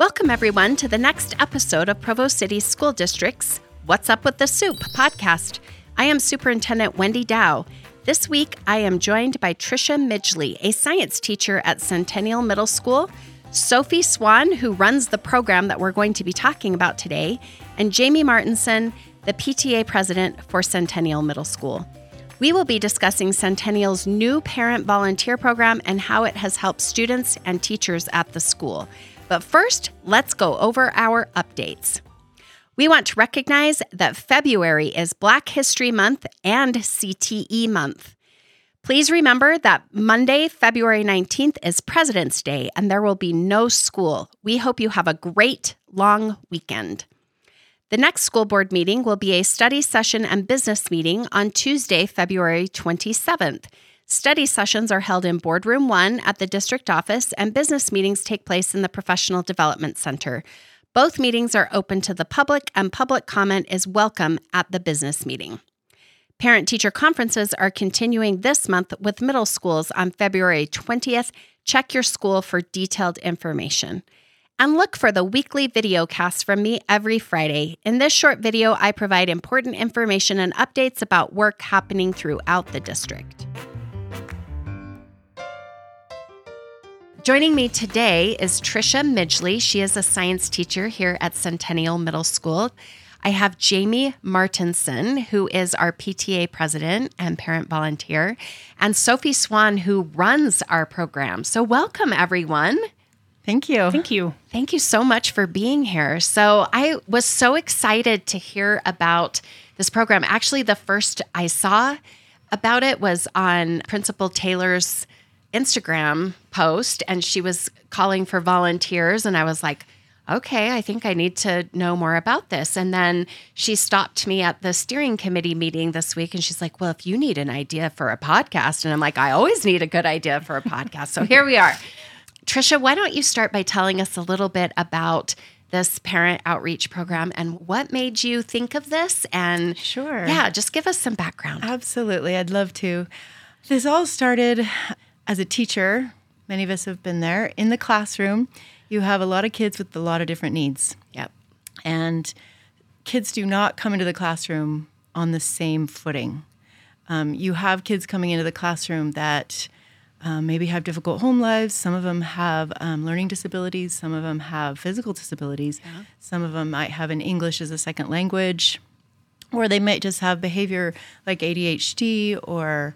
Welcome, everyone, to the next episode of Provo City School District's What's Up with the Soup podcast. I am Superintendent Wendy Dau. This week, I am joined by Tricia Midgley, a science teacher at Centennial Middle School, Sophie Swan, who runs the program that we're going to be talking about today, and Jamie Martinson, the PTA president for Centennial Middle School. We will be discussing Centennial's new parent volunteer program and how it has helped students and teachers at the school. But first, let's go over our updates. We want to recognize that February is Black History Month and CTE Month. Please remember that Monday, February 19th is President's Day and there will be no school. We hope you have a great long weekend. The next school board meeting will be a study session and business meeting on Tuesday, February 27th. Study sessions are held in Boardroom 1 at the district office, and business meetings take place in the Professional Development Center. Both meetings are open to the public, and public comment is welcome at the business meeting. Parent teacher conferences are continuing this month with middle schools on February 20th. Check your school for detailed information. And look for the weekly video cast from me every Friday. In this short video, I provide important information and updates about work happening throughout the district. Joining me today is Trisha Midgley. She is a science teacher here at Centennial Middle School. I have Jamie Martinson, who is our PTA president and parent volunteer, and Sophie Swan, who runs our program. So, welcome everyone. Thank you. Thank you. Thank you so much for being here. So, I was so excited to hear about this program. Actually, the first I saw about it was on Principal Taylor's Instagram post and she was calling for volunteers. And I was like, okay, I think I need to know more about this. And then she stopped me at the steering committee meeting this week and she's like, well, if you need an idea for a podcast, and I'm like, I always need a good idea for a podcast. So here we are. Trisha, why don't you start by telling us a little bit about this parent outreach program and what made you think of this? And sure. Yeah, just give us some background. Absolutely. I'd love to. This all started as a teacher, many of us have been there in the classroom. You have a lot of kids with a lot of different needs. Yep. And kids do not come into the classroom on the same footing. Um, you have kids coming into the classroom that um, maybe have difficult home lives. Some of them have um, learning disabilities. Some of them have physical disabilities. Yeah. Some of them might have an English as a second language, or they might just have behavior like ADHD or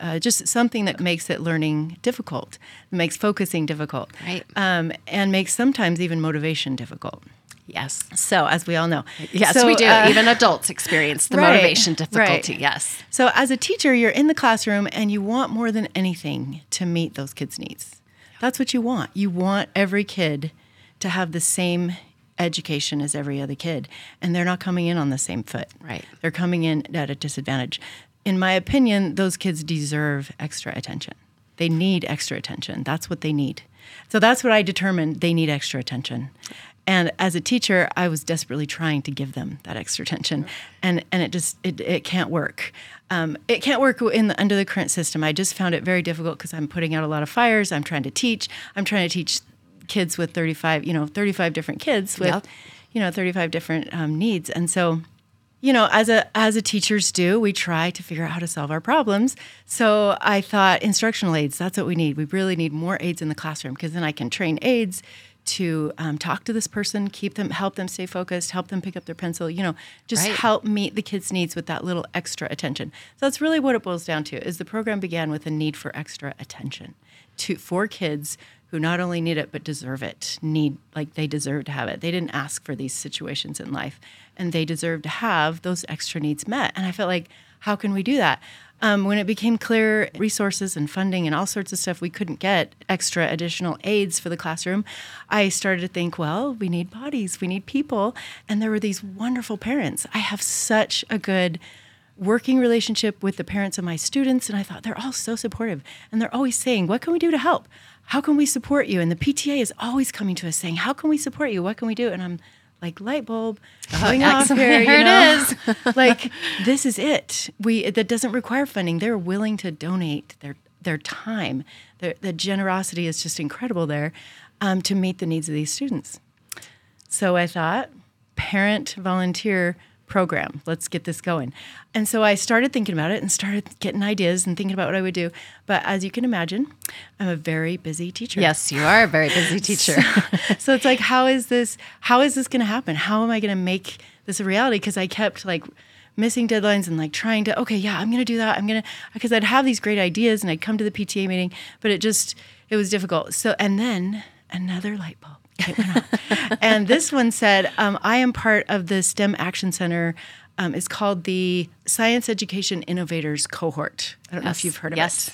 uh, just something that makes it learning difficult, makes focusing difficult, right? Um, and makes sometimes even motivation difficult. Yes. So, as we all know, yes, so, we do. Uh, even adults experience the right, motivation difficulty. Right. Yes. So, as a teacher, you're in the classroom and you want more than anything to meet those kids' needs. That's what you want. You want every kid to have the same education as every other kid, and they're not coming in on the same foot. Right. They're coming in at a disadvantage in my opinion, those kids deserve extra attention. They need extra attention. That's what they need. So that's what I determined they need extra attention. And as a teacher, I was desperately trying to give them that extra attention, and and it just it, it can't work. Um, it can't work in the, under the current system. I just found it very difficult because I'm putting out a lot of fires. I'm trying to teach. I'm trying to teach kids with 35, you know, 35 different kids with, yep. you know, 35 different um, needs, and so you know, as a as a teachers do, we try to figure out how to solve our problems. So I thought instructional aids, that's what we need. We really need more aids in the classroom because then I can train aides to um, talk to this person, keep them, help them stay focused, help them pick up their pencil. You know, just right. help meet the kids' needs with that little extra attention. So that's really what it boils down to. Is the program began with a need for extra attention to for kids who not only need it but deserve it need like they deserve to have it they didn't ask for these situations in life and they deserve to have those extra needs met and i felt like how can we do that um, when it became clear resources and funding and all sorts of stuff we couldn't get extra additional aids for the classroom i started to think well we need bodies we need people and there were these wonderful parents i have such a good working relationship with the parents of my students and i thought they're all so supportive and they're always saying what can we do to help how can we support you? And the PTA is always coming to us saying, how can we support you? What can we do? And I'm like, light bulb going oh, off here. Here know? it is. like, this is it. We that doesn't require funding. They're willing to donate their their time. Their, the generosity is just incredible there um, to meet the needs of these students. So I thought, parent volunteer program. Let's get this going. And so I started thinking about it and started getting ideas and thinking about what I would do. But as you can imagine, I'm a very busy teacher. Yes, you are a very busy teacher. so, so it's like, how is this? How is this going to happen? How am I going to make this a reality? Because I kept like missing deadlines and like trying to okay yeah i'm going to do that i'm going to because i'd have these great ideas and i'd come to the pta meeting but it just it was difficult so and then another light bulb and this one said, um, I am part of the STEM Action Center. Um, it's called the Science Education Innovators Cohort. I don't yes. know if you've heard of yes. it.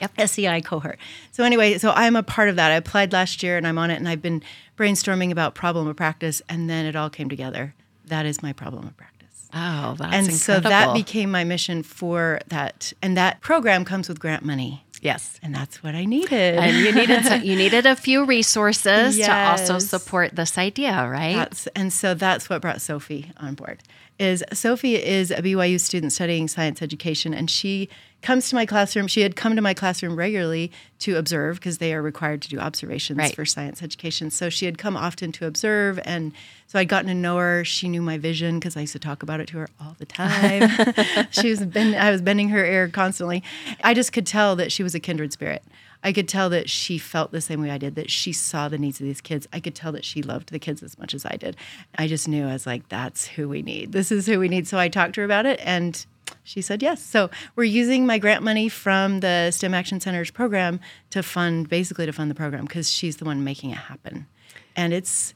Yes. Yep. SEI cohort. So anyway, so I'm a part of that. I applied last year and I'm on it and I've been brainstorming about problem of practice and then it all came together. That is my problem of practice. Oh, that's And incredible. so that became my mission for that. And that program comes with grant money. Yes. And that's what I needed. And you needed some, you needed a few resources yes. to also support this idea, right? That's, and so that's what brought Sophie on board. Is Sophie is a BYU student studying science education and she comes to my classroom. She had come to my classroom regularly to observe because they are required to do observations right. for science education. So she had come often to observe and so I'd gotten to know her. She knew my vision because I used to talk about it to her all the time. she was bend, I was bending her ear constantly. I just could tell that she was a kindred spirit. I could tell that she felt the same way I did, that she saw the needs of these kids. I could tell that she loved the kids as much as I did. I just knew I was like, that's who we need. This is who we need. So I talked to her about it and she said yes. So we're using my grant money from the STEM Action Center's program to fund, basically to fund the program because she's the one making it happen. And it's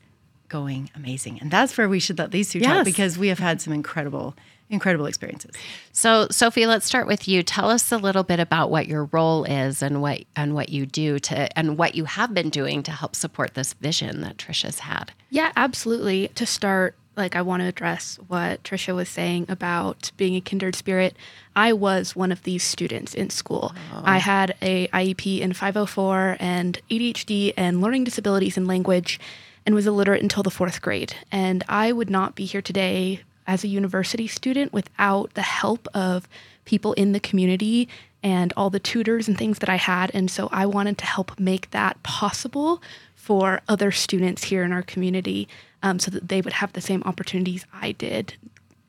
going amazing. And that's where we should let these two yes. talk because we have had some incredible, incredible experiences. So, Sophie, let's start with you. Tell us a little bit about what your role is and what and what you do to and what you have been doing to help support this vision that Trisha's had. Yeah, absolutely. To start, like I want to address what Trisha was saying about being a kindred spirit. I was one of these students in school. Oh. I had a IEP in 504 and ADHD and learning disabilities in language and was illiterate until the fourth grade. And I would not be here today as a university student without the help of people in the community and all the tutors and things that I had. And so I wanted to help make that possible for other students here in our community um, so that they would have the same opportunities I did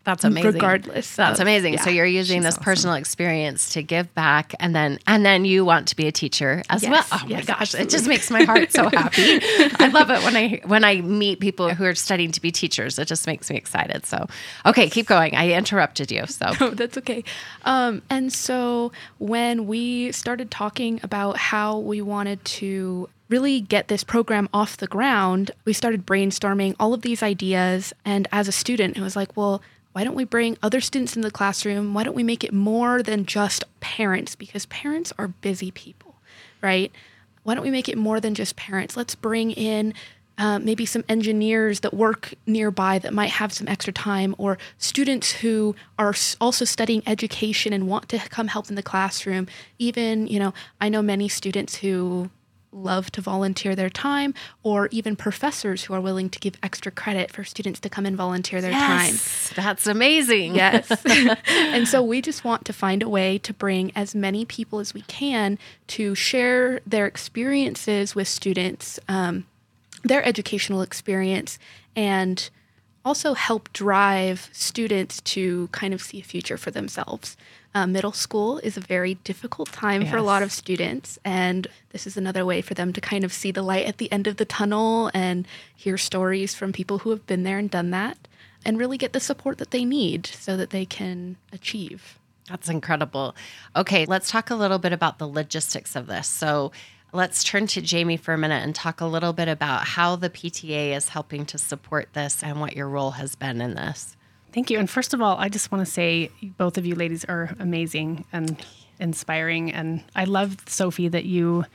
that's amazing. Regardless. That's of, amazing. Yeah, so you're using this awesome. personal experience to give back and then and then you want to be a teacher as yes, well. Oh yes, my gosh, absolutely. it just makes my heart so happy. I love it when I when I meet people who are studying to be teachers. It just makes me excited. So okay, keep going. I interrupted you. So no, that's okay. Um, and so when we started talking about how we wanted to really get this program off the ground, we started brainstorming all of these ideas. And as a student, it was like, well, why don't we bring other students in the classroom? Why don't we make it more than just parents? Because parents are busy people, right? Why don't we make it more than just parents? Let's bring in uh, maybe some engineers that work nearby that might have some extra time, or students who are also studying education and want to come help in the classroom. Even, you know, I know many students who love to volunteer their time, or even professors who are willing to give extra credit for students to come and volunteer their yes, time. That's amazing. Yes. and so we just want to find a way to bring as many people as we can to share their experiences with students, um, their educational experience, and also help drive students to kind of see a future for themselves. Uh, middle school is a very difficult time yes. for a lot of students, and this is another way for them to kind of see the light at the end of the tunnel and hear stories from people who have been there and done that, and really get the support that they need so that they can achieve. That's incredible. Okay, let's talk a little bit about the logistics of this. So, let's turn to Jamie for a minute and talk a little bit about how the PTA is helping to support this and what your role has been in this. Thank you. And first of all, I just want to say both of you ladies are amazing and inspiring. And I love, Sophie, that you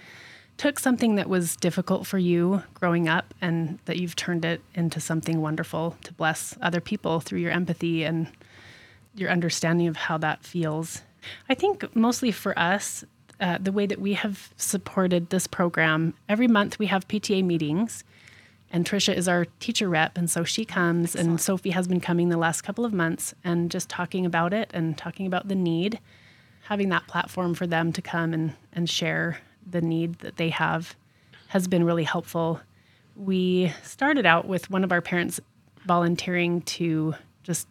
took something that was difficult for you growing up and that you've turned it into something wonderful to bless other people through your empathy and your understanding of how that feels. I think mostly for us, uh, the way that we have supported this program, every month we have PTA meetings and Trisha is our teacher rep, and so she comes, Excellent. and Sophie has been coming the last couple of months and just talking about it and talking about the need, having that platform for them to come and, and share the need that they have has been really helpful. we started out with one of our parents volunteering to just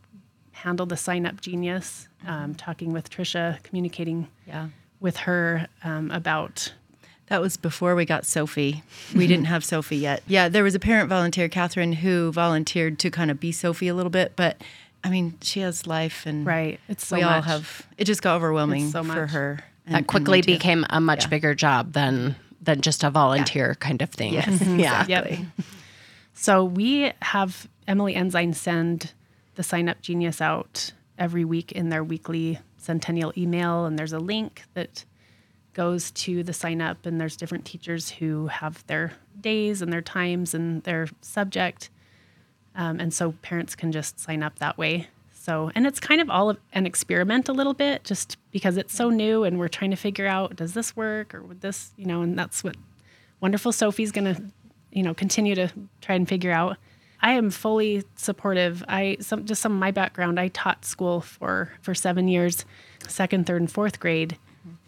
handle the sign up genius, um, talking with Trisha, communicating Yeah. With her um, about That was before we got Sophie. We didn't have Sophie yet. Yeah, there was a parent volunteer, Catherine, who volunteered to kind of be Sophie a little bit. But I mean, she has life, and right. It's so we all have. It just got overwhelming so for her. and- that quickly became a much bigger job than than just a volunteer kind of thing. Yes, yeah. Yep. So we have Emily Ensign send the Sign Up Genius out every week in their weekly centennial email, and there's a link that goes to the sign up, and there's different teachers who have their days and their times and their subject, um, and so parents can just sign up that way. So, and it's kind of all of an experiment a little bit, just because it's so new, and we're trying to figure out does this work or would this, you know, and that's what wonderful Sophie's going to, you know, continue to try and figure out. I am fully supportive. I some just some of my background. I taught school for for seven years, second, third, and fourth grade,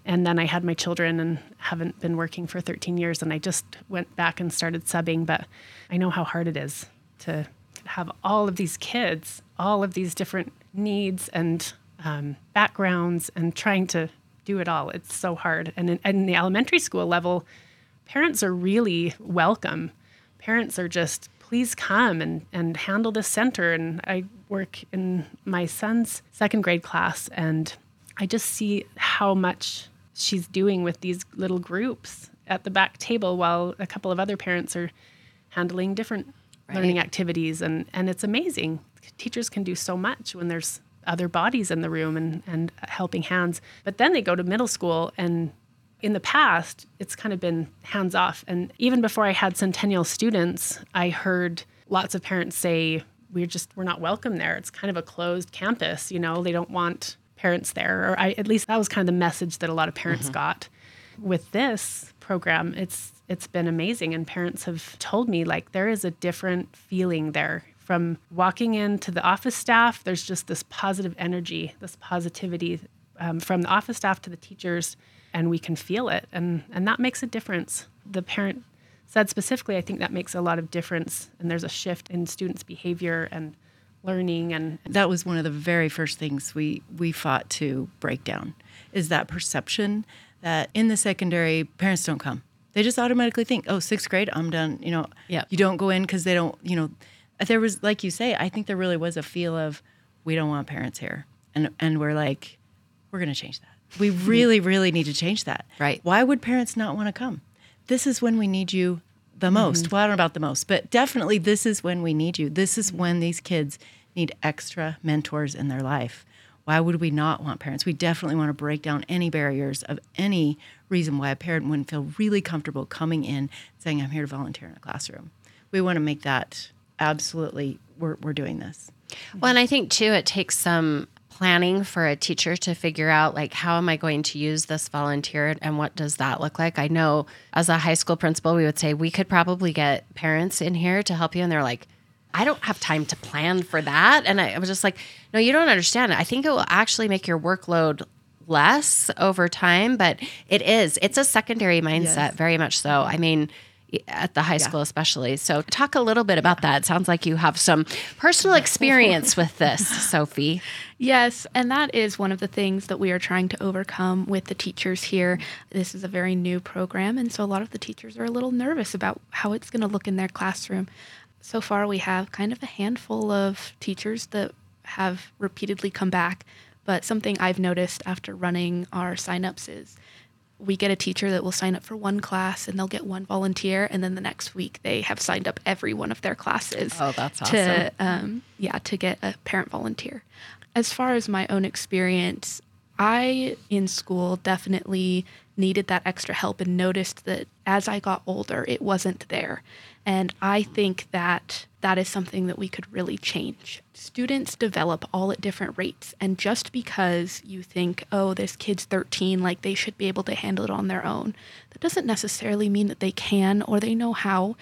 and then I had my children and haven't been working for 13 years. And I just went back and started subbing. But I know how hard it is to have all of these kids, all of these different needs and um, backgrounds, and trying to do it all. It's so hard. And in, and in the elementary school level, parents are really welcome. Parents are just, please come and, and handle this center. And I work in my son's second grade class, and I just see how much she's doing with these little groups at the back table while a couple of other parents are handling different learning activities. And, and it's amazing. Teachers can do so much when there's other bodies in the room and, and helping hands. But then they go to middle school and in the past, it's kind of been hands off. And even before I had Centennial students, I heard lots of parents say, we're just, we're not welcome there. It's kind of a closed campus. You know, they don't want parents there. Or I, at least that was kind of the message that a lot of parents mm-hmm. got. With this program, it's, it's been amazing. And parents have told me like there is a different feeling there from walking into the office staff. There's just this positive energy, this positivity um, from the office staff to the teachers and we can feel it. And and that makes a difference. The parent said specifically i think that makes a lot of difference and there's a shift in students behavior and learning and that was one of the very first things we we fought to break down is that perception that in the secondary parents don't come. They just automatically think oh sixth grade i'm done you know Yeah. you don't go in because they don't you know. There was like you say i think there really was a feel of we don't want parents here. And and we're like we're going to change that. We really really need to change that. Right. why would parents not want to come? This is when we need you the mm-hmm. most. Well i don't know about the most but definitely this is when we need you. This is when these kids need extra mentors in their life. Why would we not want parents? We definitely want to break down any barriers of any reason why a parent wouldn't feel really comfortable coming in saying i'm here to volunteer in a classroom. We want to make that absolutely we're, we're doing this. Well, and I think too, it takes some planning for a teacher to figure out like how am I going to use this volunteer and what does that look like? I know as a high school principal, we would say we could probably get parents in here to help you, and they're like, I don't have time to plan for that. And I, I was just like, no, you don't understand. I think it will actually make your workload less over time, but it is. It's a secondary mindset, Yes. very much so. I mean, at the high school especially. So talk a little bit about that. It sounds like you have some personal experience with this, Sophie. Yes, and that is one of the things that we are trying to overcome with the teachers here. This is a very new program, and so a lot of the teachers are a little nervous about how it's going to look in their classroom. So far, we have kind of a handful of teachers that have repeatedly come back, but something I've noticed after running our signups is we get a teacher that will sign up for one class and they'll get one volunteer and then the next week they have signed up every one of their classes Oh, that's to um, yeah to get a parent volunteer. As far as my own experience i in school definitely needed that extra help and noticed that as i got older it wasn't there and i think that that is something that we could really change students develop all at different rates and just because you think oh this kid's 13 like they should be able to handle it on their own that doesn't necessarily mean that they can or they know how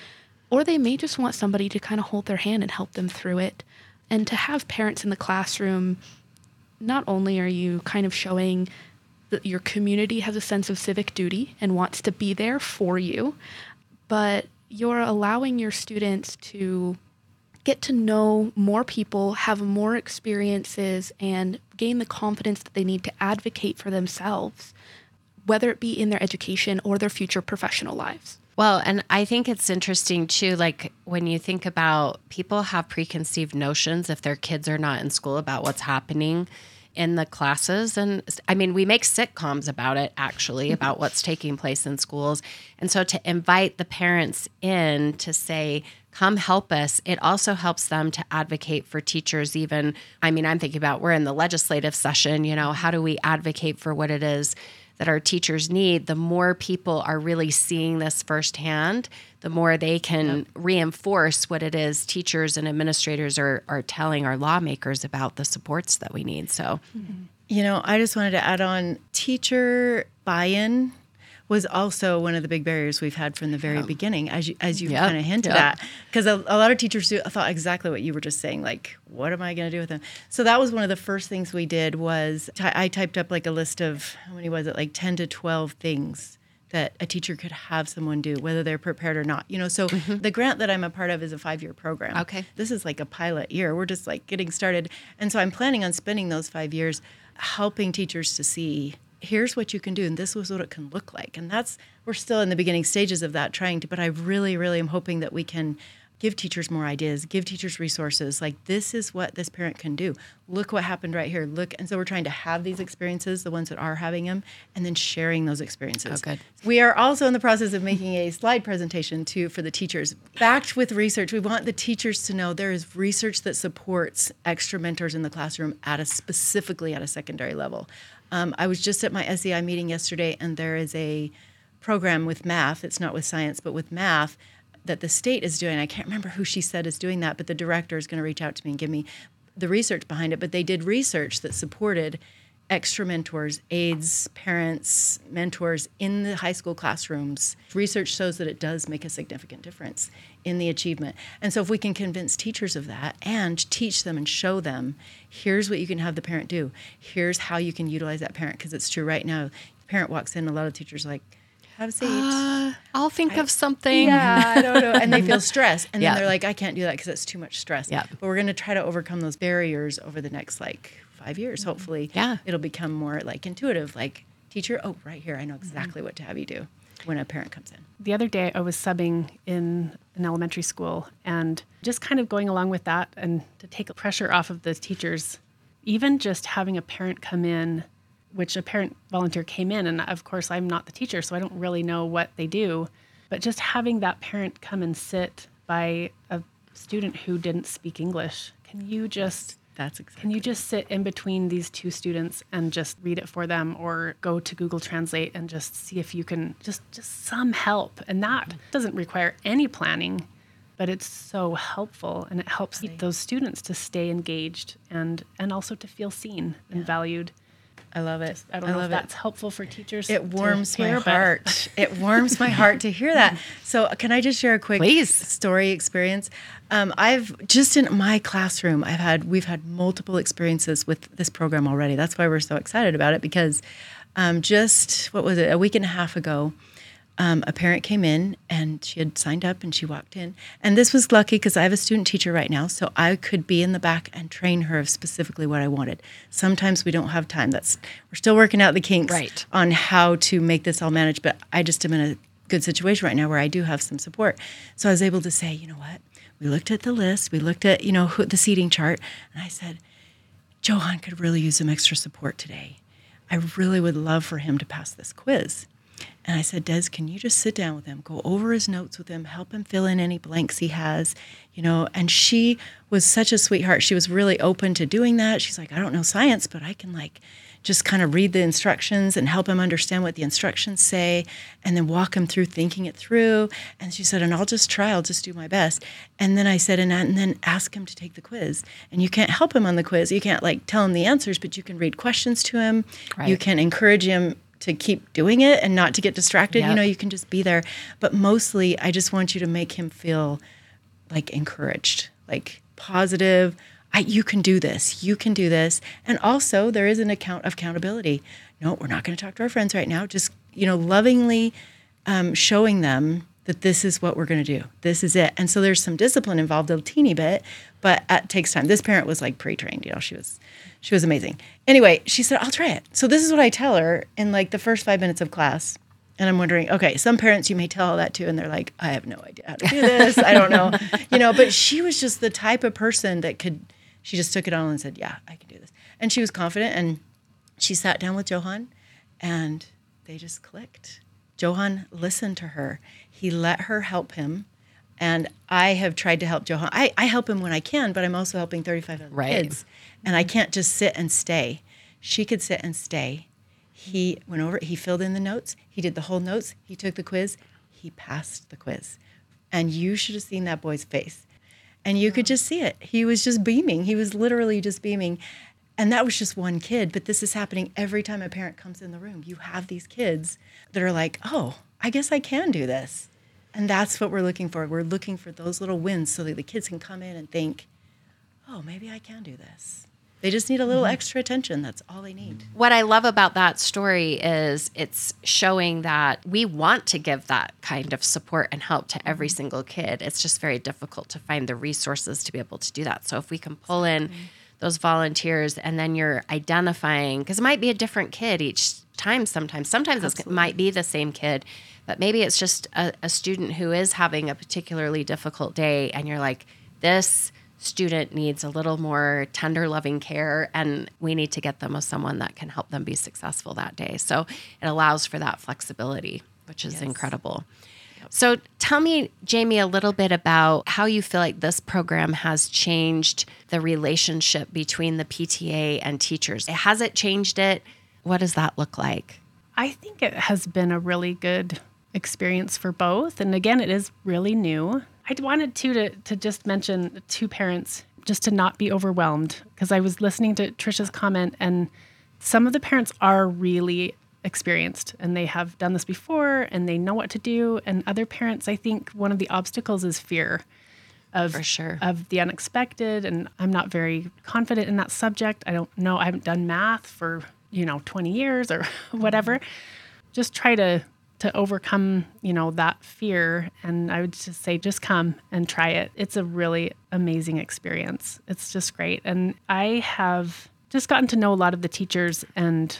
or they may just want somebody to kind of hold their hand and help them through it. And to have parents in the classroom, not only are you kind of showing that your community has a sense of civic duty and wants to be there for you, but you're allowing your students to get to know more people, have more experiences, and gain the confidence that they need to advocate for themselves, whether it be in their education or their future professional lives. Well, and I think it's interesting too, like when you think about people have preconceived notions if their kids are not in school about what's happening in the classes. And I mean, we make sitcoms about it actually, mm-hmm. about what's taking place in schools. And so to invite the parents in to say, come help us, it also helps them to advocate for teachers. Even, I mean, I'm thinking about we're in the legislative session, you know, how do we advocate for what it is? That our teachers need, the more people are really seeing this firsthand, the more they can yep. reinforce what it is teachers and administrators are, are telling our lawmakers about the supports that we need. So, you know, I just wanted to add on teacher buy in was also one of the big barriers we've had from the very yeah. beginning, as you as you yep. kind of hinted yep. at, because a, a, lot of teachers do, thought exactly what you were just saying, like, what am I going to do with them? So that was one of the first things we did was t- I typed up like a list of how many was it, like ten to twelve things that a teacher could have someone do, whether they're prepared or not. You know, so mm-hmm. the grant that I'm a part of is a five year program. Okay, this is like a pilot year. We're just like getting started, and so I'm planning on spending those five years helping teachers to see here's what you can do and this was what it can look like. And that's we're still in the beginning stages of that trying to but i really really am hoping that we can give teachers more ideas give teachers resources like this is what this parent can do. Look what happened right here. Look and so we're trying to have these experiences the ones that are having them and then sharing those experiences. Oh, good. we are also in the process of making a slide presentation too for the teachers. Backed with research we want the teachers to know there is research that supports extra mentors in the classroom at a specifically at a secondary level um, I was just at my SEI meeting yesterday, and there is a program with math. It's not with science, but with math that the state is doing. I can't remember who she said is doing that, but the director is going to reach out to me and give me the research behind it. But they did research that supported extra mentors, aides, parents, mentors in the high school classrooms. Research shows that it does make a significant difference in the achievement. And so if we can convince teachers of that and teach them and show them, here's what you can have the parent do. Here's how you can utilize that parent because it's true right now. The parent walks in, a lot of teachers like have a seat. Uh, I'll think I, of something. Yeah, I don't know. And they feel stress. And yeah. then they're like, I can't do that because it's too much stress. Yeah. But we're going to try to overcome those barriers over the next like five years. Mm-hmm. Hopefully, yeah, it'll become more like intuitive. Like teacher, oh, right here, I know exactly mm-hmm. what to have you do when a parent comes in. The other day, I was subbing in an elementary school, and just kind of going along with that, and to take pressure off of the teachers, even just having a parent come in. Which a parent volunteer came in, and of course, I'm not the teacher, so I don't really know what they do. But just having that parent come and sit by a student who didn't speak English, can you just that's exactly. Can you just sit in between these two students and just read it for them, or go to Google Translate and just see if you can just just some help? And that mm-hmm. doesn't require any planning, but it's so helpful, and it helps right. those students to stay engaged and and also to feel seen and valued. I love it. I don't I know if that's helpful for teachers. It warms my heart. it warms my heart to hear that. So, can I just share a quick Please. story experience? Um, I've just in my classroom, I've had we've had multiple experiences with this program already. That's why we're so excited about it because um, just what was it a week and a half ago, um, a parent came in and she had signed up and she walked in. And this was lucky because I have a student teacher right now, so I could be in the back and train her of specifically what I wanted. Sometimes we don't have time. That's we're still working out the kinks right. on how to make this all managed. But I just am in a good situation right now where I do have some support. So I was able to say, you know what? We looked at the list, we looked at you know the seating chart, and I said, Johan could really use some extra support today. I really would love for him to pass this quiz. And I said, Des, can you just sit down with him, go over his notes with him, help him fill in any blanks he has, you know? And she was such a sweetheart. She was really open to doing that. She's like, I don't know science, but I can like just kind of read the instructions and help him understand what the instructions say and then walk him through thinking it through. And she said, and I'll just try, I'll just do my best. And then I said, and, and then ask him to take the quiz. And you can't help him on the quiz. You can't like tell him the answers, but you can read questions to him. Right. You can encourage him to keep doing it and not to get distracted. Yep. You know, you can just be there. But mostly, I just want you to make him feel like encouraged, like positive. I, you can do this. You can do this. And also, there is an account of accountability. No, we're not going to talk to our friends right now. Just you know, lovingly um, showing them that this is what we're going to do. This is it. And so there's some discipline involved a teeny bit, but it takes time. This parent was like pre-trained, you know, she was she was amazing. Anyway, she said, "I'll try it." So this is what I tell her in like the first 5 minutes of class. And I'm wondering, okay, some parents you may tell all that to and they're like, "I have no idea how to do this. I don't know." you know, but she was just the type of person that could she just took it on and said, "Yeah, I can do this." And she was confident and she sat down with Johan and they just clicked. Johan listened to her. He let her help him. And I have tried to help Johan. I, I help him when I can, but I'm also helping 35 other Right. kids. And I can't just sit and stay. She could sit and stay. He went over, he filled in the notes, he did the whole notes, he took the quiz, he passed the quiz. And you should have seen that boy's face. And you could just see it. He was just beaming. He was literally just beaming. And that was just one kid, but this is happening every time a parent comes in the room. You have these kids that are like, oh, I guess I can do this. And that's what we're looking for. We're looking for those little wins so that the kids can come in and think, oh, maybe I can do this. They just need a little mm-hmm. extra attention. That's all they need. What I love about that story is it's showing that we want to give that kind of support and help to every mm-hmm. single kid. It's just very difficult to find the resources to be able to do that. So if we can pull in those volunteers and then you're identifying, because it might be a different kid each time sometimes. Sometimes it might be the same kid, but maybe it's just a, a student who is having a particularly difficult day and you're like, this student needs a little more tender loving care and we need to get them with someone that can help them be successful that day. So it allows for that flexibility which is incredible so tell me jamie a little bit about how you feel like this program has changed the relationship between the pta and teachers has it changed it what does that look like I think it has been a really good experience for both. And again, it is really new. I wanted to to, to just mention two parents just to not be overwhelmed because I was listening to Trisha's comment and some of the parents are really experienced and they have done this before and they know what to do and other parents I think one of the obstacles is fear of For sure. of the unexpected and I'm not very confident in that subject. I don't know. I haven't done math for, you know, 20 years or whatever. Just try to to overcome, you know, that fear and I would just say just come and try it. It's a really amazing experience. It's just great. And I have just gotten to know a lot of the teachers and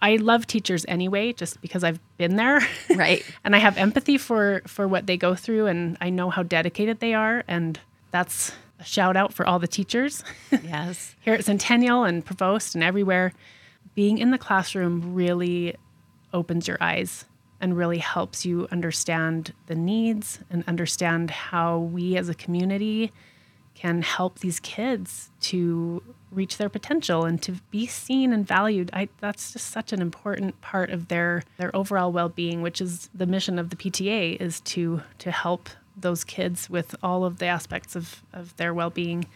I love teachers anyway just because I've been there. Right. and I have empathy for for what they go through and I know how dedicated they are and that's a shout out for all the teachers yes here at Centennial and Provost and everywhere. Being in the classroom really opens your eyes and really helps you understand the needs and understand how we as a community can help these kids to reach their potential and to be seen and valued. I, that's just such an important part of their their overall well-being, which is the mission of the PTA is to to help those kids with all of the aspects of, of their well-being.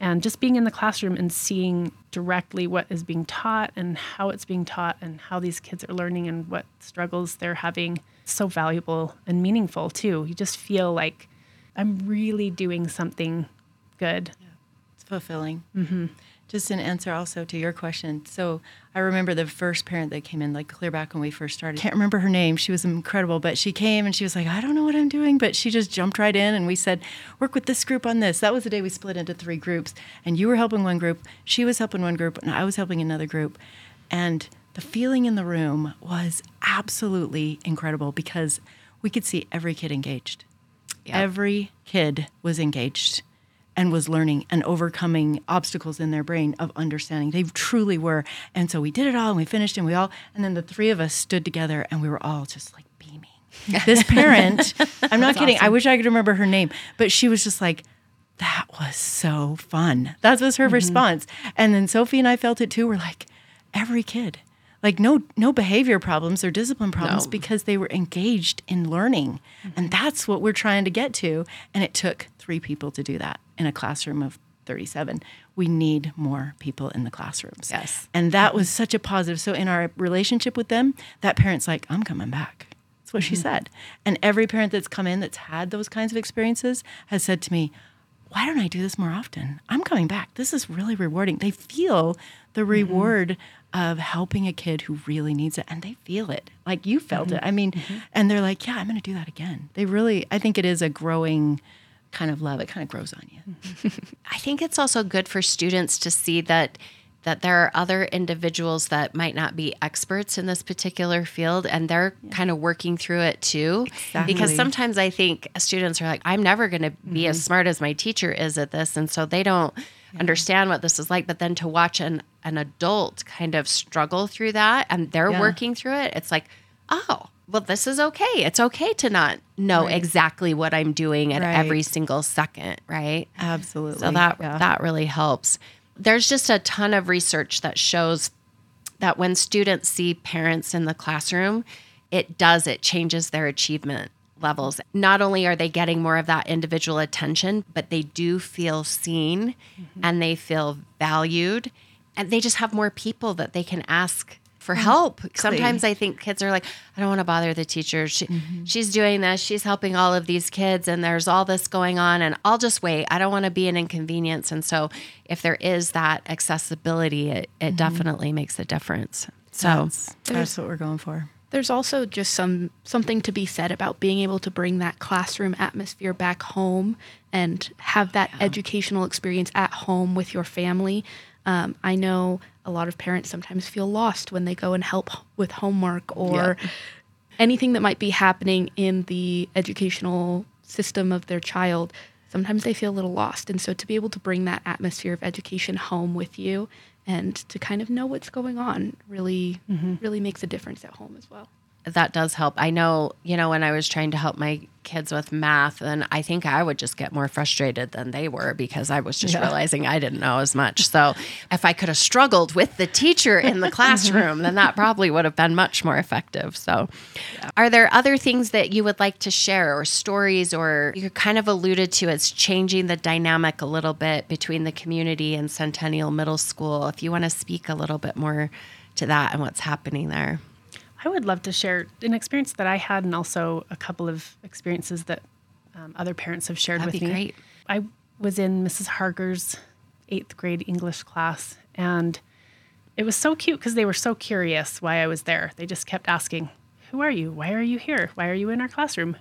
And just being in the classroom and seeing directly what is being taught and how it's being taught and how these kids are learning and what struggles they're having so valuable and meaningful too. You just feel like i'm really doing something good. It's fulfilling. Mm-hmm. Just an answer also to your question. So I remember the first parent that came in, like clear back when we first started. Can't remember her name. She was incredible, but she came and she was like, I don't know what I'm doing, but she just jumped right in and we said, work with this group on this. That was the day we split into three groups, and you were helping one group, she was helping one group, and I was helping another group, and the feeling in the room was absolutely incredible because we could see every kid engaged. Every kid was engaged and was learning and overcoming obstacles in their brain of understanding. They truly were. And so we did it all and we finished and we all, and then the three of us stood together and we were all just like beaming. This parent, I'm not kidding, I wish I could remember her name, but she was just like, that was so fun. That was her mm-hmm. response. And then Sophie and I felt it too. We're like, every kid. Like no no behavior problems or discipline problems No. because they were engaged in learning. Mm-hmm. And that's what we're trying to get to. And it took three people to do that in a classroom of 37. We need more people in the classrooms. Yes. And that mm-hmm. was such a positive. So in our relationship with them, that parent's like, I'm coming back. That's what she mm-hmm. said. And every parent that's come in that's had those kinds of experiences has said to me, why don't I do this more often? I'm coming back. This is really rewarding. They feel the mm-hmm. reward of helping a kid who really needs it and they feel it. Like you felt it. Mm-hmm. I mean, mm-hmm. and they're like, yeah, I'm going to do that again. They really, I think it is a growing kind of love. It kind of grows on you. I think it's also good for students to see that that there are other individuals that might not be experts in this particular field and they're kind of working through it too Exactly. because sometimes i think students are like i'm never going to be as mm-hmm. smart as my teacher is at this and so they don't understand what this is like but then to watch an an adult kind of struggle through that and they're Yeah. working through it it's like oh well this is okay it's okay to not know Right. exactly what i'm doing at Right. every single second right Absolutely. so that Yeah. that really helps. There's just a ton of research that shows that when students see parents in the classroom, it does it changes their achievement levels. Not only are they getting more of that individual attention, but they do feel seen mm-hmm. and they feel valued and they just have more people that they can ask for help. Sometimes I think kids are like, I don't want to bother the teacher. She, She's doing this. She's helping all of these kids, and there's all this going on, and I'll just wait. I don't want to be an inconvenience. And so, if there is that accessibility, it, it definitely makes a difference. So, that's, that's what we're going for. There's also just some something to be said about being able to bring that classroom atmosphere back home and have that educational experience at home with your family. Um, I know a lot of parents sometimes feel lost when they go and help with homework or anything that might be happening in the educational system of their child. Sometimes they feel a little lost. And so to be able to bring that atmosphere of education home with you and to kind of know what's going on really, mm-hmm. really makes a difference at home as well. that does help. I know, you know, when I was trying to help my kids with math, and I think I would just get more frustrated than they were because I was just realizing I didn't know as much. So if I could have struggled with the teacher in the classroom, then that probably would have been much more effective. So, are there other things that you would like to share, or stories, or you kind of alluded to as changing the dynamic a little bit between the community and Centennial Middle School? If you want to speak a little bit more to that and what's happening there. I would love to share an experience that I had and also a couple of experiences that um, other parents have shared That'd with me. great. I was in Mrs. Harger's eighth grade English class, and it was so cute because they were so curious why I was there. They just kept asking, Who are you? Why are you here? Why are you in our classroom?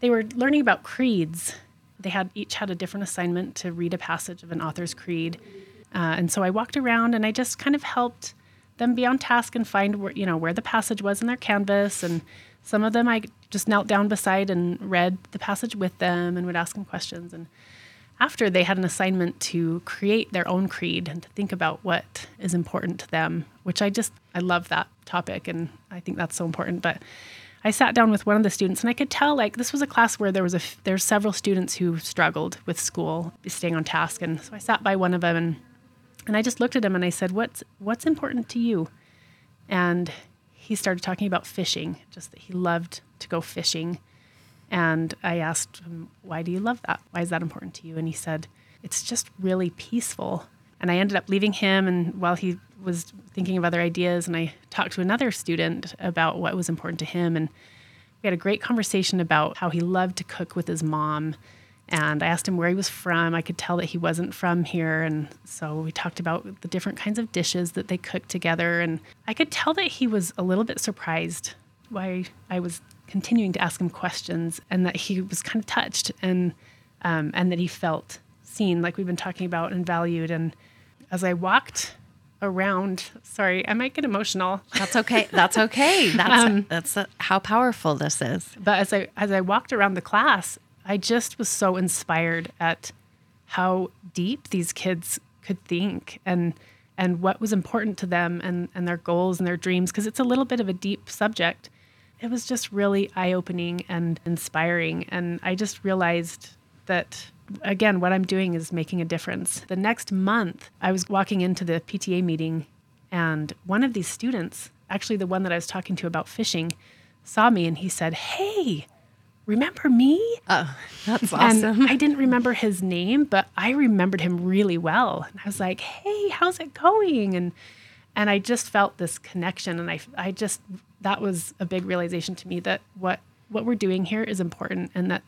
They were learning about creeds. They had each had a different assignment to read a passage of an author's creed. Uh, and so I walked around and I just kind of helped them be on task and find where you know where the passage was in their canvas. And some of them I just knelt down beside and read the passage with them and would ask them questions. And after they had an assignment to create their own creed and to think about what is important to them which I just I love that topic and I think that's so important. But I sat down with one of the students and I could tell like this was a class where there was a there's several students who struggled with school staying on task. And so I sat by one of them and and I just looked at him and I said, "What's what's important to you?" And he started talking about fishing, just that he loved to go fishing. And I asked him, "Why do you love that? Why is that important to you?" And he said, "It's just really peaceful." And I ended up leaving him and while he was thinking of other ideas and I talked to another student about what was important to him and we had a great conversation about how he loved to cook with his mom. And I asked him where he was from. I could tell that he wasn't from here. And so we talked about the different kinds of dishes that they cooked together. And I could tell that he was a little bit surprised why I was continuing to ask him questions and that he was kind of touched and, um, and that he felt seen, like we've been talking about, and valued. And as I walked around, sorry, I might get emotional. That's okay. That's okay. That's that's uh how powerful this is. but as I as I walked around the class, I just was so inspired at how deep these kids could think and and what was important to them and and their goals and their dreams because it's a little bit of a deep subject. It was just really eye-opening and inspiring and I just realized that again what I'm doing is making a difference. The next month, I was walking into the PTA meeting and one of these students, actually the one that I was talking to about fishing, saw me and he said, "Hey, remember me?" Oh, that's And I didn't remember his name, but I remembered him really well. And I was like, "Hey, how's it going?" And and I just felt this connection and I I just that was a big realization to me that what what we're doing here is important and that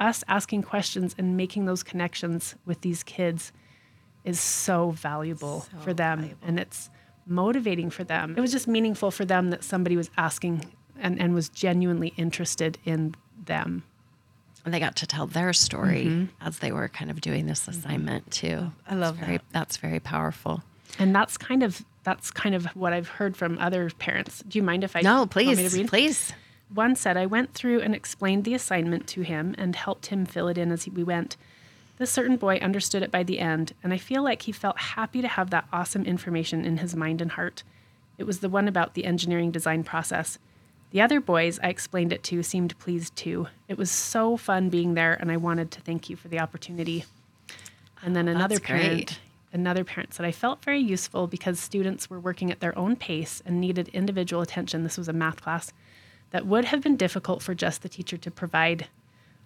us asking questions and making those connections with these kids is so valuable So for them valuable. and it's motivating for them. It was just meaningful for them that somebody was asking and, and was genuinely interested in them. And they got to tell their story mm-hmm. as they were kind of doing this assignment too. I love very, that. That's very powerful. And that's kind of that's kind of what I've heard from other parents. Do you mind if I No, want me to please, read? please. One said, I went through and explained the assignment to him and helped him fill it in as we went. This certain boy understood it by the end, and I feel like he felt happy to have that awesome information in his mind and heart. It was the one about the engineering design process. The other boys I explained it to seemed pleased too. It was so fun being there, and I wanted to thank you for the opportunity. And then another parent, great. another parent said, I felt very useful because students were working at their own pace and needed individual attention. This was a math class that would have been difficult for just the teacher to provide.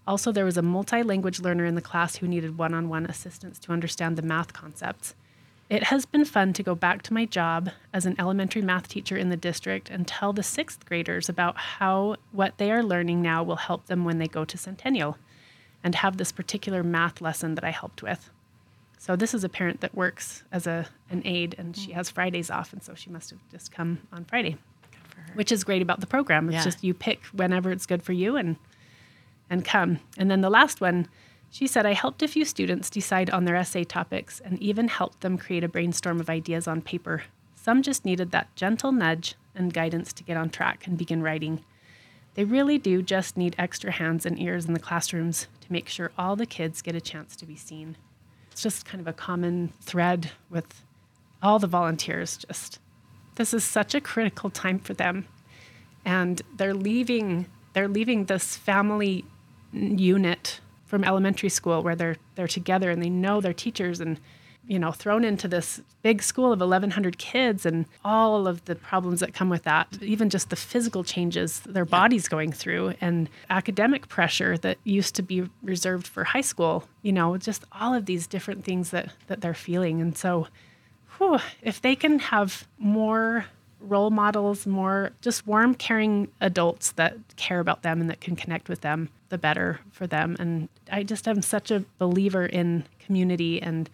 Also, there was a multi language learner in the class who needed one on one assistance to understand the math concepts. It has been fun to go back to my job as an elementary math teacher in the district and tell the sixth graders about how what they are learning now will help them when they go to Centennial and have this particular math lesson that I helped with. So this is a parent that works as a an aide and she has Fridays off and so she must have just come on Friday. Which is great about the program. It's Yeah. just you pick whenever it's good for you and and come. And then the last one, she said, I helped a few students decide on their essay topics and even helped them create a brainstorm of ideas on paper. Some just needed that gentle nudge and guidance to get on track and begin writing. They really do just need extra hands and ears in the classrooms to make sure all the kids get a chance to be seen. It's just kind of a common thread with all the volunteers. Just this is such a critical time for them, and they're leaving. They're leaving this family unit from elementary school where they're they're together and they know their teachers and you know thrown into this big school of 1100 kids and all of the problems that come with that even just the physical changes their bodies going through and academic pressure that used to be reserved for high school you know just all of these different things that that they're feeling and so whew, if they can have more role models, more just warm, caring adults that care about them and that can connect with them, the better for them. And I just am such a believer in community, and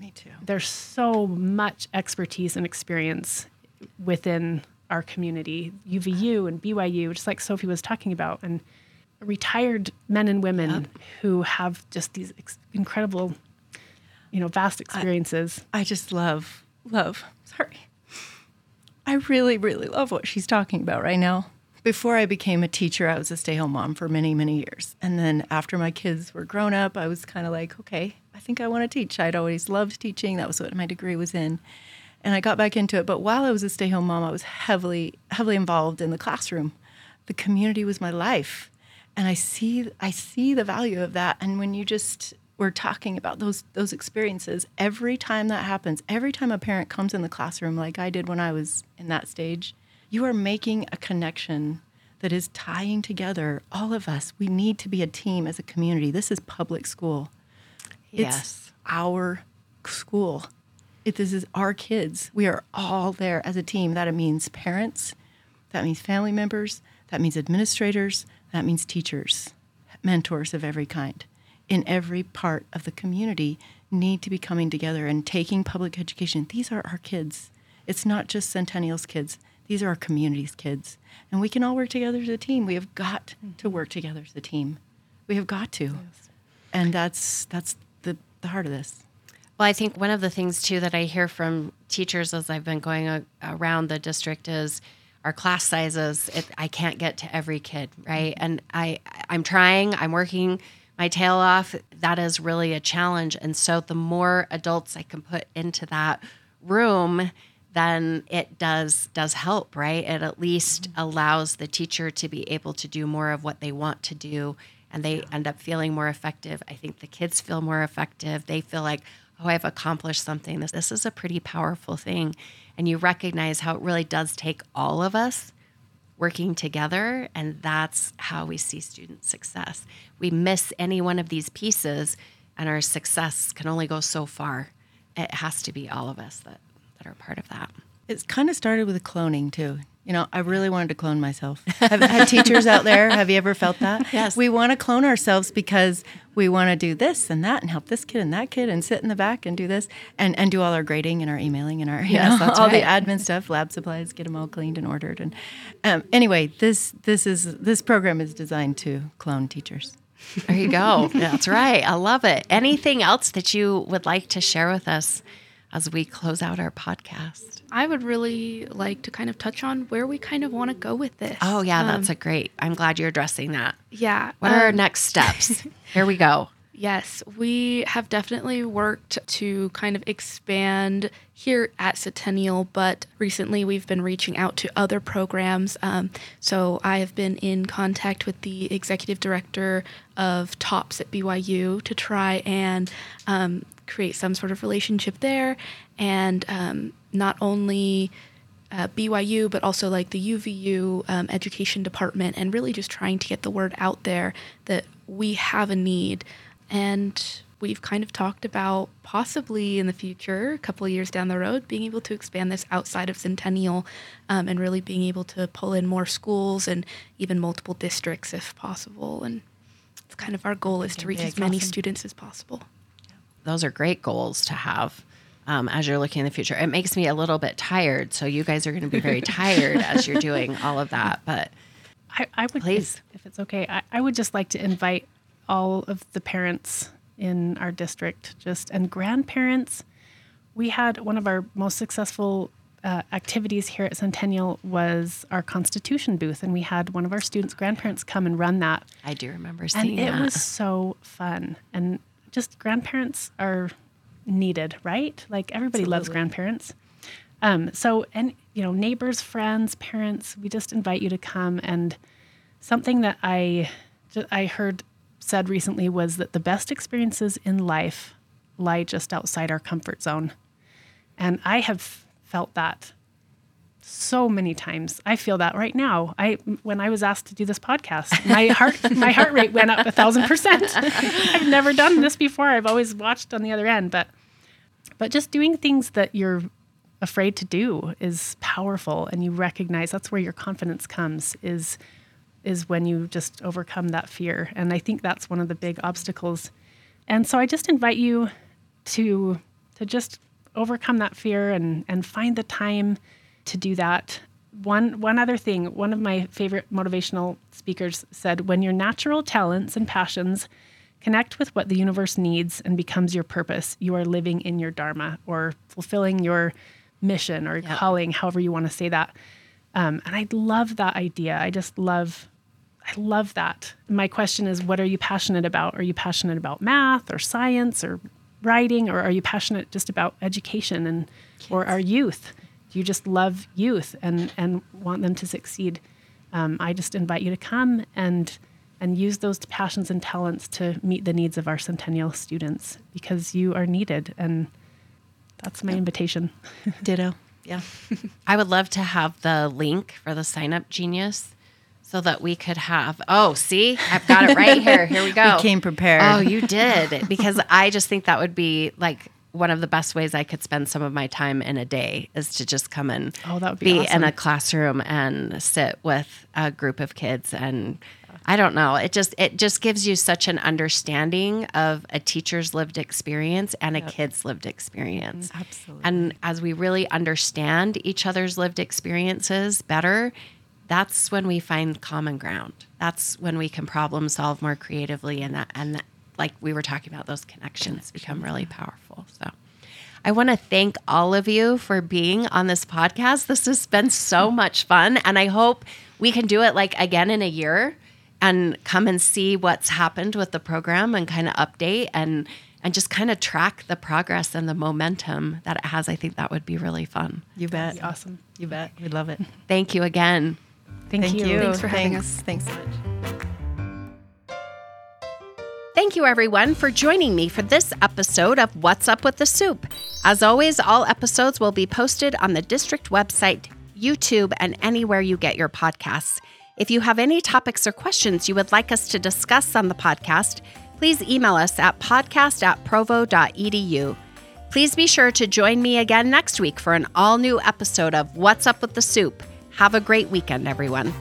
Me too. there's so much expertise and experience within our community, UVU and BYU, just like Sophie was talking about, and retired men and women who have just these ex- incredible, you know, vast experiences. I just love, love, sorry. I really, really love what she's talking about right now. Before I became a teacher, I was a stay home mom for many, many years. And then after my kids were grown up, I was kind of like, okay, I think I want to teach. I'd always loved teaching. That was what my degree was in. And I got back into it. But while I was a stay home mom, I was heavily, heavily involved in the classroom. The community was my life. And I see I see the value of that. And when you just were talking about those those experiences, every time that happens, every time a parent comes in the classroom like I did when I was in that stage, you are making a connection that is tying together all of us. We need to be a team as a community. This is public school. Yes. It's our school. It, this is our kids. We are all there as a team. That means parents, that means family members, that means administrators, that means teachers, mentors of every kind in every part of the community need to be coming together and taking public education. These are our kids. It's not just Centennial's kids. These are our community's kids. And we can all work together as a team. We have got mm-hmm. to work together as a team. We have got to. And that's that's the, the heart of this. Well, I think one of the things too that I hear from teachers as I've been going a, around the district is our class sizes. It, I can't get to every kid, right? Mm-hmm. And I, I'm trying. I'm working my tail off. That is really a challenge. And so the more adults I can put into that room, then it does does help, right? It at least mm-hmm. allows the teacher to be able to do more of what they want to do and they end up feeling more effective. I think the kids feel more effective. They feel like, oh, I've accomplished something. This, this is a pretty powerful thing. And you recognize how it really does take all of us working together. And that's how we see student success. We miss any one of these pieces, and our success can only go so far. It has to be all of us that, that are part of that. It's kind of started with cloning too. You know, I really wanted to clone myself. Have, have teachers out there, have you ever felt that? Yes. We want to clone ourselves because we want to do this and that and help this kid and that kid and sit in the back and do this and, and do all our grading and our emailing and our you Yes, know, that's all right. the admin stuff, lab supplies, get them all cleaned and ordered. And um, anyway, this this is this program is designed to clone teachers. There you go. That's right. I love it. Anything else that you would like to share with us as we close out our podcast? I would really like to kind of touch on where we kind of want to go with this. Oh, yeah, Um, that's a great. I'm glad you're addressing that. yeah. What are our um, next steps? Here we go. Yes, we have definitely worked to kind of expand here at Centennial, but recently we've been reaching out to other programs. Um, so I have been in contact with the executive director of TOPS at BYU to try and um, create some sort of relationship there. And um, not only uh, BYU, but also like the UVU um, education department, and really just trying to get the word out there that we have a need. And we've kind of talked about possibly in the future, a couple of years down the road, being able to expand this outside of Centennial um, and really being able to pull in more schools and even multiple districts if possible. And it's kind of our goal is to reach as many Awesome. students as possible. Those are great goals to have um, as you're looking in the future. It makes me a little bit tired. So you guys are going to be very tired as you're doing all of that. But I, I would, Please. if, if it's okay, I, I would just like to invite all of the parents in our district, just and grandparents. We had one of our most successful uh, activities here at Centennial was our Constitution booth, and we had one of our students' grandparents come and run that, I do remember and seeing it that. was so fun. And just grandparents are needed, right? Like everybody loves grandparents. Um, so, and you know, neighbors, friends, parents, we just invite you to come. And something that I I heard said recently was that the best experiences in life lie just outside our comfort zone, and I have felt that so many times. I feel that right now. I when I was asked to do this podcast, my heart my heart rate went up a thousand percent. I've never done this before. I've always watched on the other end, but but just doing things that you're afraid to do is powerful, and you recognize that's where your confidence comes. Is is when you just overcome that fear, and I think that's one of the big obstacles. And so I just invite you to to just overcome that fear and and find the time to do that. One one other thing, one of my favorite motivational speakers said when your natural talents and passions connect with what the universe needs and becomes your purpose, you are living in your dharma or fulfilling your mission or calling, however you want to say that. Um, and I love that idea. I just love I love that. My question is what are you passionate about? Are you passionate about math or science or writing or are you passionate just about education and or our youth? You just love youth and and want them to succeed? Um, I just invite you to come and and use those passions and talents to meet the needs of our centennial students because you are needed and that's my invitation. Ditto. Yeah. I would love to have the link for the sign up genius so that we could have. Oh, see, I've got it right here. Here we go. We came prepared. Oh, you did. Because I just think that would be like one of the best ways I could spend some of my time in a day is to just come and Oh, that would be in awesome. a classroom and sit with a group of kids and I don't know. It just it just gives you such an understanding of a teacher's lived experience and a kid's lived experience. Absolutely. And as we really understand each other's lived experiences better, that's when we find common ground. That's when we can problem solve more creatively and that and like we were talking about those connections become really powerful. So I want to thank all of you for being on this podcast. This has been so much fun and I hope we can do it like again in a year and come and see what's happened with the program and kind of update and and just kind of track the progress and the momentum that it has. I think that would be really fun. You bet. Be awesome. You bet. We'd love it. Thank you again. Thank, Thank you. you. Thanks for having Thanks. Thanks so much. Thank you, everyone, for joining me for this episode of What's Up with the Soup. As always, all episodes will be posted on the district website, YouTube, and anywhere you get your podcasts. If you have any topics or questions you would like us to discuss on the podcast, please email us at podcast at. Please be sure to join me again next week for an all new episode of What's Up with the Soup. Have a great weekend, everyone.